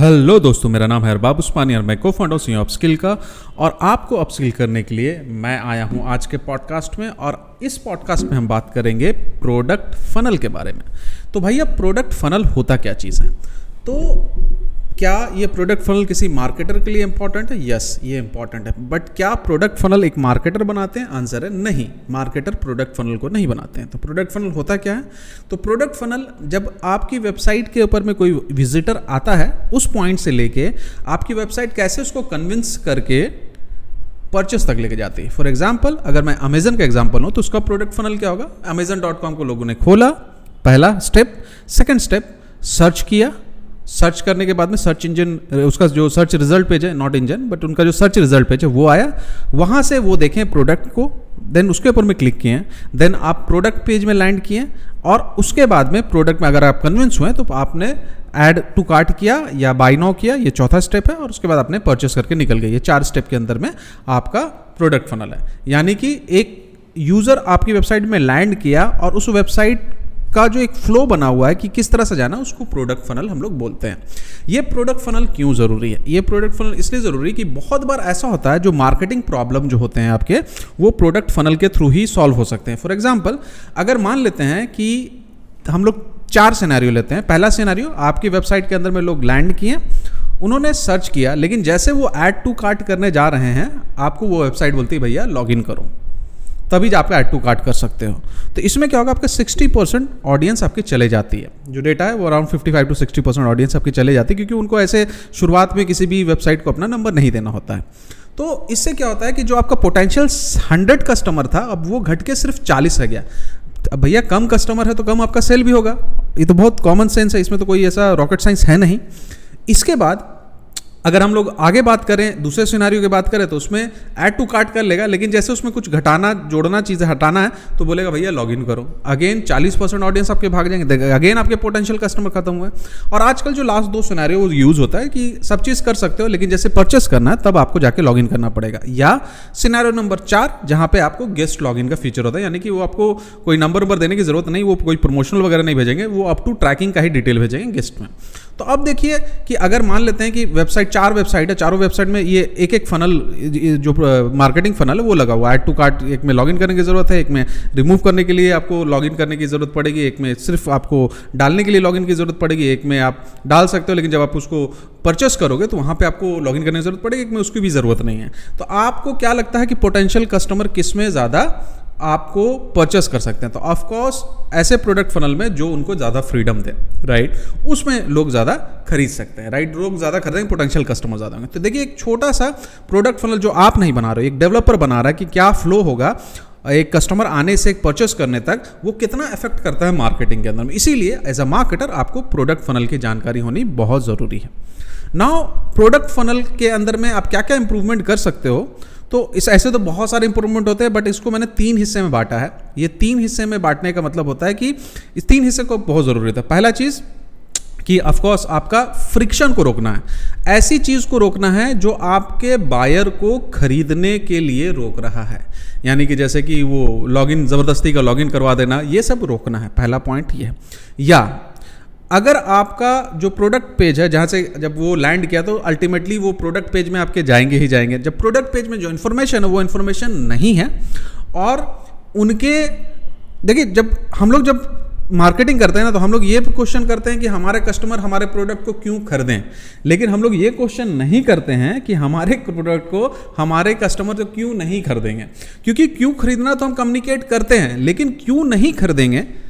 Hello दोस्तों, मेरा नाम है अरबाब उस्मानी और मैं को फाउंडर सी अपस्किल का। और आपको अपस्किल करने के लिए मैं आया हूँ आज के पॉडकास्ट में और इस पॉडकास्ट में हम बात करेंगे प्रोडक्ट फनल के बारे में। तो भैया प्रोडक्ट फनल होता क्या चीज़ है? तो क्या ये प्रोडक्ट फनल किसी मार्केटर के लिए इंपॉर्टेंट है? यस ये इंपॉर्टेंट है। बट क्या प्रोडक्ट फनल एक मार्केटर बनाते हैं? आंसर है नहीं। मार्केटर प्रोडक्ट फनल को नहीं बनाते हैं। तो प्रोडक्ट फनल होता क्या है? तो प्रोडक्ट फनल जब आपकी वेबसाइट के ऊपर में कोई विजिटर आता है, उस पॉइंट से लेके आपकी वेबसाइट कैसे उसको कन्विंस करके परचेस तक लेके जाती है? फॉर एग्ज़ाम्पल अगर मैं अमेजन का एग्ज़ाम्पल हूँ तो उसका प्रोडक्ट फनल क्या होगा? अमेजन को लोगों ने खोला। पहला स्टेप सेकेंड स्टेप सर्च किया। सर्च करने के बाद में सर्च इंजन उसका जो सर्च रिज़ल्ट पेज है नॉट इंजन बट उनका जो सर्च रिज़ल्ट पेज है, वो आया। वहाँ से वो देखें प्रोडक्ट को देन उसके ऊपर में क्लिक किए देन आप प्रोडक्ट पेज में लैंड किए, और उसके बाद में प्रोडक्ट में अगर आप कन्विंस हुए तो आपने ऐड टू कार्ट किया, या बाई नो किया, ये चौथा स्टेप है, और उसके बाद आपने परचेस करके निकल गए। ये चार स्टेप के अंदर में आपका प्रोडक्ट फनल है। यानी कि एक यूज़र आपकी वेबसाइट में लैंड किया, और उस वेबसाइट का जो एक फ्लो बना हुआ है कि किस तरह से जाना उसको प्रोडक्ट फनल हम लोग बोलते हैं। ये प्रोडक्ट फनल क्यों ज़रूरी है? ये प्रोडक्ट फनल इसलिए ज़रूरी है कि बहुत बार ऐसा होता है, जो मार्केटिंग प्रॉब्लम जो होते हैं आपके, वो प्रोडक्ट फनल के थ्रू ही सॉल्व हो सकते हैं। फॉर एग्ज़ाम्पल अगर मान लेते हैं कि हम लोग चार सिनेरियो लेते हैं। पहला सिनेरियो आपकी वेबसाइट के अंदर में लोग लैंड किए, उन्होंने सर्च किया, लेकिन जैसे वो ऐड टू कार्ट करने जा रहे हैं, आपको वो वेबसाइट बोलती है, भैया लॉग इन करो। तभी आप ऐड टू कार्ट कर सकते हो। तो इसमें क्या होगा, आपका 60 परसेंट ऑडियंस आपकी चले जाती है। जो डेटा है वो अराउंड 55 टू 60 परसेंट ऑडियंस आपकी चले जाती है, क्योंकि उनको ऐसे शुरुआत में किसी भी वेबसाइट को अपना नंबर नहीं देना होता है। तो इससे क्या होता है कि जो आपका पोटेंशियल हंड्रेड कस्टमर था, अब वो घट के सिर्फ़ चालीस रह गया। अब भैया कम कस्टमर है तो कम आपका सेल भी होगा। ये तो बहुत कॉमन सेंस है, इसमें तो कोई ऐसा रॉकेट साइंस है नहीं। इसके बाद अगर हम लोग आगे बात करें, दूसरे सिनारियों की बात करें तो उसमें ऐड टू कार्ट कर लेगा, लेकिन जैसे उसमें कुछ घटाना, जोड़ना, चीज़ें हटाना है तो बोलेगा भैया लॉग इन करो। अगेन 40 परसेंट ऑडियंस आपके भाग जाएँगे। अगेन आपके पोटेंशियल कस्टमर खत्म हुए। और आजकल जो लास्ट दो सिनारियो वो यूज़ होता है कि सब चीज़ कर सकते हो, लेकिन जैसे परचेस करना है, तब आपको जाके लॉग इन करना पड़ेगा। या सिनारियो नंबर चार, जहाँ पे आपको गेस्ट लॉग का फीचर होता है, यानी कि वो आपको कोई नंबर नंबर देने की ज़रूरत नहीं, वो कोई प्रमोशनल वगैरह नहीं भेजेंगे, वो अप टू ट्रैकिंग का ही डिटेल भेजेंगे गेस्ट में। तो अब देखिए कि अगर मान लेते हैं कि वेबसाइट, चार वेबसाइट है, चारों वेबसाइट में ये एक एक फनल जो मार्केटिंग फनल है, वो लगा हुआ है। ऐड टू कार्ट एक में लॉगिन करने की ज़रूरत है, एक में रिमूव करने के लिए आपको लॉगिन करने की ज़रूरत पड़ेगी, एक में सिर्फ़ आपको डालने के लिए लॉगिन की ज़रूरत पड़ेगी, एक में आप डाल सकते हो, लेकिन जब आप उसको परचेस करोगे तो वहाँ पे आपको लॉगिन करने की ज़रूरत पड़ेगी, एक में उसकी भी ज़रूरत नहीं है। तो आपको क्या लगता है कि पोटेंशियल कस्टमर किसमें ज़्यादा आपको परचेस कर सकते हैं। तो ऑफकोर्स ऐसे प्रोडक्ट फनल में जो उनको ज़्यादा फ्रीडम दे राइट उसमें लोग ज़्यादा खरीद सकते हैं राइट लोग ज़्यादा खरीदेंगे पोटेंशियल कस्टमर ज़्यादा होंगे। तो देखिए, एक छोटा सा प्रोडक्ट फनल जो आप नहीं बना रहे एक डेवलपर बना रहा है कि क्या फ्लो होगा, एक कस्टमर आने से एक परचेस करने तक, वो कितना इफ़ेक्ट करता है मार्केटिंग के अंदर में। इसीलिए एज अ मार्केटर आपको प्रोडक्ट फनल की जानकारी होनी बहुत ज़रूरी है। नाउ प्रोडक्ट फनल के अंदर में आप क्या क्या इंप्रूवमेंट कर सकते हो? तो इस, ऐसे तो बहुत सारे इंप्रूवमेंट होते हैं बट इसको मैंने तीन हिस्से में बांटा है। ये तीन हिस्से में बांटने का मतलब होता है कि इस तीन हिस्से को बहुत ज़रूरी था। पहला चीज़ कि ऑफकोर्स आपका फ्रिक्शन को रोकना है। ऐसी चीज़ को रोकना है जो आपके बायर को खरीदने के लिए रोक रहा है। यानी कि जैसे कि वो लॉगिन ज़बरदस्ती का लॉगिन करवा देना, ये सब रोकना है। पहला पॉइंट ये। है या अगर आपका जो प्रोडक्ट पेज है, जहाँ से जब वो लैंड किया तो अल्टीमेटली वो प्रोडक्ट पेज में आपके जाएँगे ही जाएँगे। जब प्रोडक्ट पेज में जो इन्फॉर्मेशन है, वो इन्फॉर्मेशन नहीं है। और उनके, देखिए, जब हम लोग जब मार्केटिंग करते हैं ना तो हम लोग ये क्वेश्चन करते हैं कि हमारे कस्टमर हमारे प्रोडक्ट को क्यों खरीदें? लेकिन हम लोग ये क्वेश्चन नहीं करते हैं कि हमारे प्रोडक्ट को हमारे कस्टमर जो क्यों नहीं खरीदेंगे? क्योंकि क्यों खरीदना तो हम कम्युनिकेट करते हैं, लेकिन क्यों नहीं खरीदेंगे?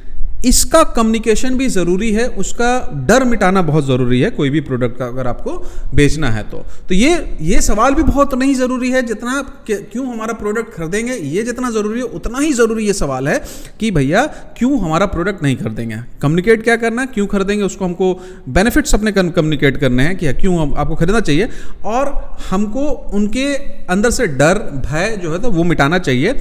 इसका कम्युनिकेशन भी ज़रूरी है, उसका डर मिटाना बहुत ज़रूरी है, कोई भी प्रोडक्ट का अगर आपको बेचना है तो। तो ये ये सवाल भी बहुत नहीं ज़रूरी है, जितना क्यों हमारा प्रोडक्ट खरीदेंगे, ये जितना ज़रूरी है, उतना ही ज़रूरी ये सवाल है कि भैया, क्यों हमारा प्रोडक्ट नहीं खरीदेंगे? कम्युनिकेट क्या करना है क्यों खरीदेंगे? उसको हमको बेनिफिट्स अपने कम्युनिकेट करने हैं कि क्यों हम, आपको खरीदना चाहिए। और हमको उनके अंदर से डर, भय जो है तो वो मिटाना चाहिए।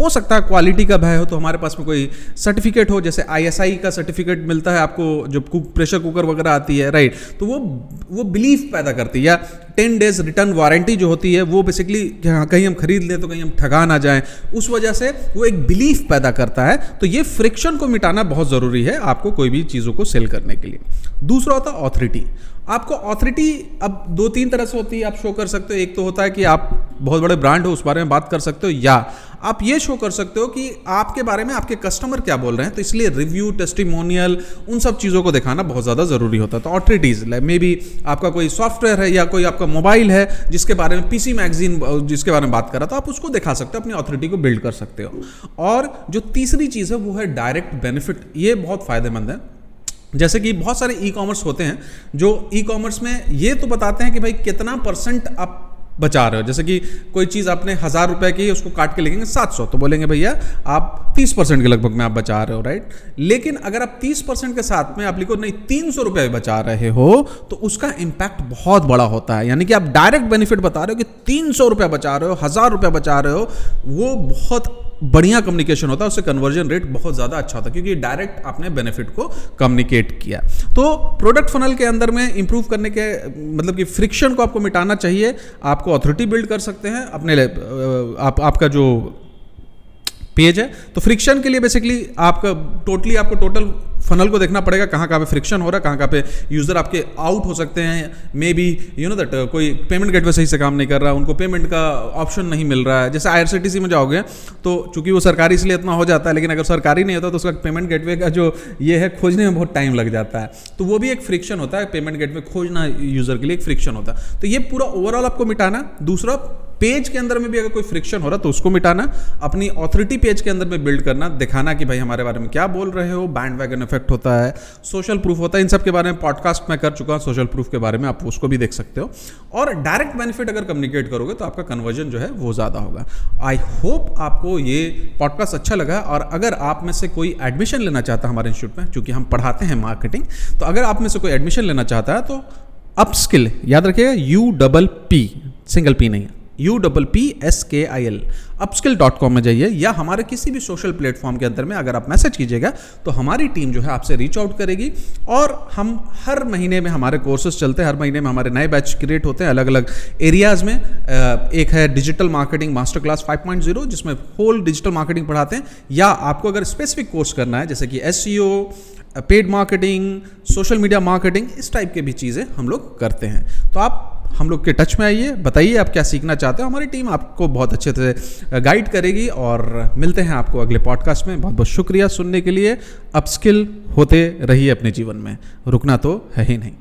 हो सकता है क्वालिटी का भय हो तो हमारे पास में कोई सर्टिफिकेट हो, जैसे आईएसआई का सर्टिफिकेट मिलता है आपको, जब कुक प्रेशर कुकर वगैरह आती है राइट तो वो वो बिलीफ पैदा करती है। या टेन डेज़ रिटर्न वारंटी जो होती है, वो बेसिकली कहीं हम खरीद लें तो कहीं हम ठगा ना जाएँ। उस वजह से वो एक बिलीफ पैदा करता है। तो ये फ्रिक्शन को मिटाना बहुत ज़रूरी है आपको कोई भी चीज़ों को सेल करने के लिए। दूसरा होता है ऑथोरिटी आपको ऑथोरिटी अब दो तीन तरह से होती है। आप शो कर सकते हो। एक तो होता है कि आप बहुत बड़े ब्रांड हो, उस बारे में बात कर सकते हो, या आप ये शो कर सकते हो कि आपके बारे में आपके कस्टमर क्या बोल रहे हैं। तो इसलिए रिव्यू टेस्टिमोनियल उन सब चीज़ों को दिखाना बहुत ज़्यादा ज़रूरी होता है। तो ऑथोरिटीज़ मे बी आपका कोई सॉफ्टवेयर है या कोई आपका मोबाइल है, जिसके बारे में पीसी मैगजीन, जिसके बारे में बात कर रहा था, आप उसको दिखा सकते हो, अपनी ऑथोरिटी को बिल्ड कर सकते हो। और जो तीसरी चीज़ है, वो है डायरेक्ट बेनिफिट ये बहुत फ़ायदेमंद है। जैसे कि बहुत सारे ई कॉमर्स होते हैं, जो ई कॉमर्स में ये तो बताते हैं कि भाई कितना परसेंट आप बचा रहे हो। जैसे कि कोई चीज़ आपने हज़ार रुपये की उसको काट के लेंगे सात सौ तो बोलेंगे भैया, आप तीस परसेंट के लगभग में आप बचा रहे हो राइट लेकिन अगर आप तीस परसेंट के साथ में आप लिखो, नहीं, तीन सौ रुपये बचा रहे हो तो उसका इम्पैक्ट बहुत बड़ा होता है। यानी कि आप डायरेक्ट बेनिफिट बता रहे हो कि तीन सौ रुपया बचा रहे हो, हज़ार रुपये बचा रहे हो, वो बहुत बढ़िया कम्युनिकेशन होता है, उससे कन्वर्जन रेट बहुत ज़्यादा अच्छा होता है, क्योंकि डायरेक्ट आपने बेनिफिट को कम्युनिकेट किया तो प्रोडक्ट फनल के अंदर में इंप्रूव करने के मतलब कि फ्रिक्शन को आपको मिटाना चाहिए। आपको अथॉरिटी बिल्ड कर सकते हैं, अपने आप, आपका जो पेज है तो फ्रिक्शन के लिए बेसिकली आपका टोटली आपको टोटल फनल को देखना पड़ेगा, कहाँ कहाँ पे फ्रिक्शन हो रहा है, कहाँ कहाँ पे यूज़र आपके आउट हो सकते हैं maybe you know that कोई पेमेंट गेटवे सही से काम नहीं कर रहा, उनको पेमेंट का ऑप्शन नहीं मिल रहा है। जैसे आईआरसीटीसी में जाओगे तो चूँकि वो सरकारी इसलिए इतना हो जाता है, लेकिन अगर सरकारी नहीं होता तो उसका पेमेंट गेटवे का जो ये है, खोजने में बहुत टाइम लग जाता है। तो वो भी एक फ्रिक्शन होता है पेमेंट गेटवे खोजना यूज़र के लिए एक फ्रिक्शन होता है। तो ये पूरा ओवरऑल आपको मिटाना दूसरा पेज के अंदर में भी अगर कोई फ्रिक्शन हो रहा तो उसको मिटाना, अपनी ऑथोरिटी पेज के अंदर में बिल्ड करना, दिखाना कि भाई हमारे बारे में क्या बोल रहे हो बैंड वैगन इफ़ेक्ट होता है सोशल प्रूफ होता है, इन सब के बारे में पॉडकास्ट मैं कर चुका हूँ सोशल प्रूफ के बारे में आप उसको भी देख सकते हो। और डायरेक्ट बेनिफिट अगर कम्युनिकेट करोगे तो आपका कन्वर्जन जो है वो ज़्यादा होगा। आई होप आपको ये पॉडकास्ट अच्छा लगा और अगर आप में से कोई एडमिशन लेना चाहता है हमारे इंस्टीट्यूट में, क्योंकि हम पढ़ाते हैं मार्केटिंग तो अगर आप में से कोई एडमिशन लेना चाहता है तो अपस्किल याद रखिएगा U double P single P नहीं U double P S K I L Upskill dot com में जाइए या हमारे किसी भी सोशल प्लेटफॉर्म के अंदर में अगर आप मैसेज कीजिएगा तो हमारी टीम जो है आपसे रीच आउट करेगी और हम हर महीने में हमारे कोर्सेज चलते हैं, हर महीने में हमारे नए बैच क्रिएट होते हैं अलग अलग एरियाज़ में एक है डिजिटल मार्केटिंग मास्टर क्लास 5.0 जिसमें होल डिजिटल मार्केटिंग पढ़ाते हैं। या आपको अगर स्पेसिफिक कोर्स करना है, जैसे कि as paid marketing social media marketing इस टाइप के भी चीज़ें हम लोग करते हैं। तो आप हम लोग के टच में आइए, बताइए आप क्या सीखना चाहते हो। हमारी टीम आपको बहुत अच्छे से गाइड करेगी और मिलते हैं आपको अगले पॉडकास्ट में। बहुत बहुत शुक्रिया सुनने के लिए। अपस्किल होते रहिए अपने जीवन में। रुकना तो है ही नहीं।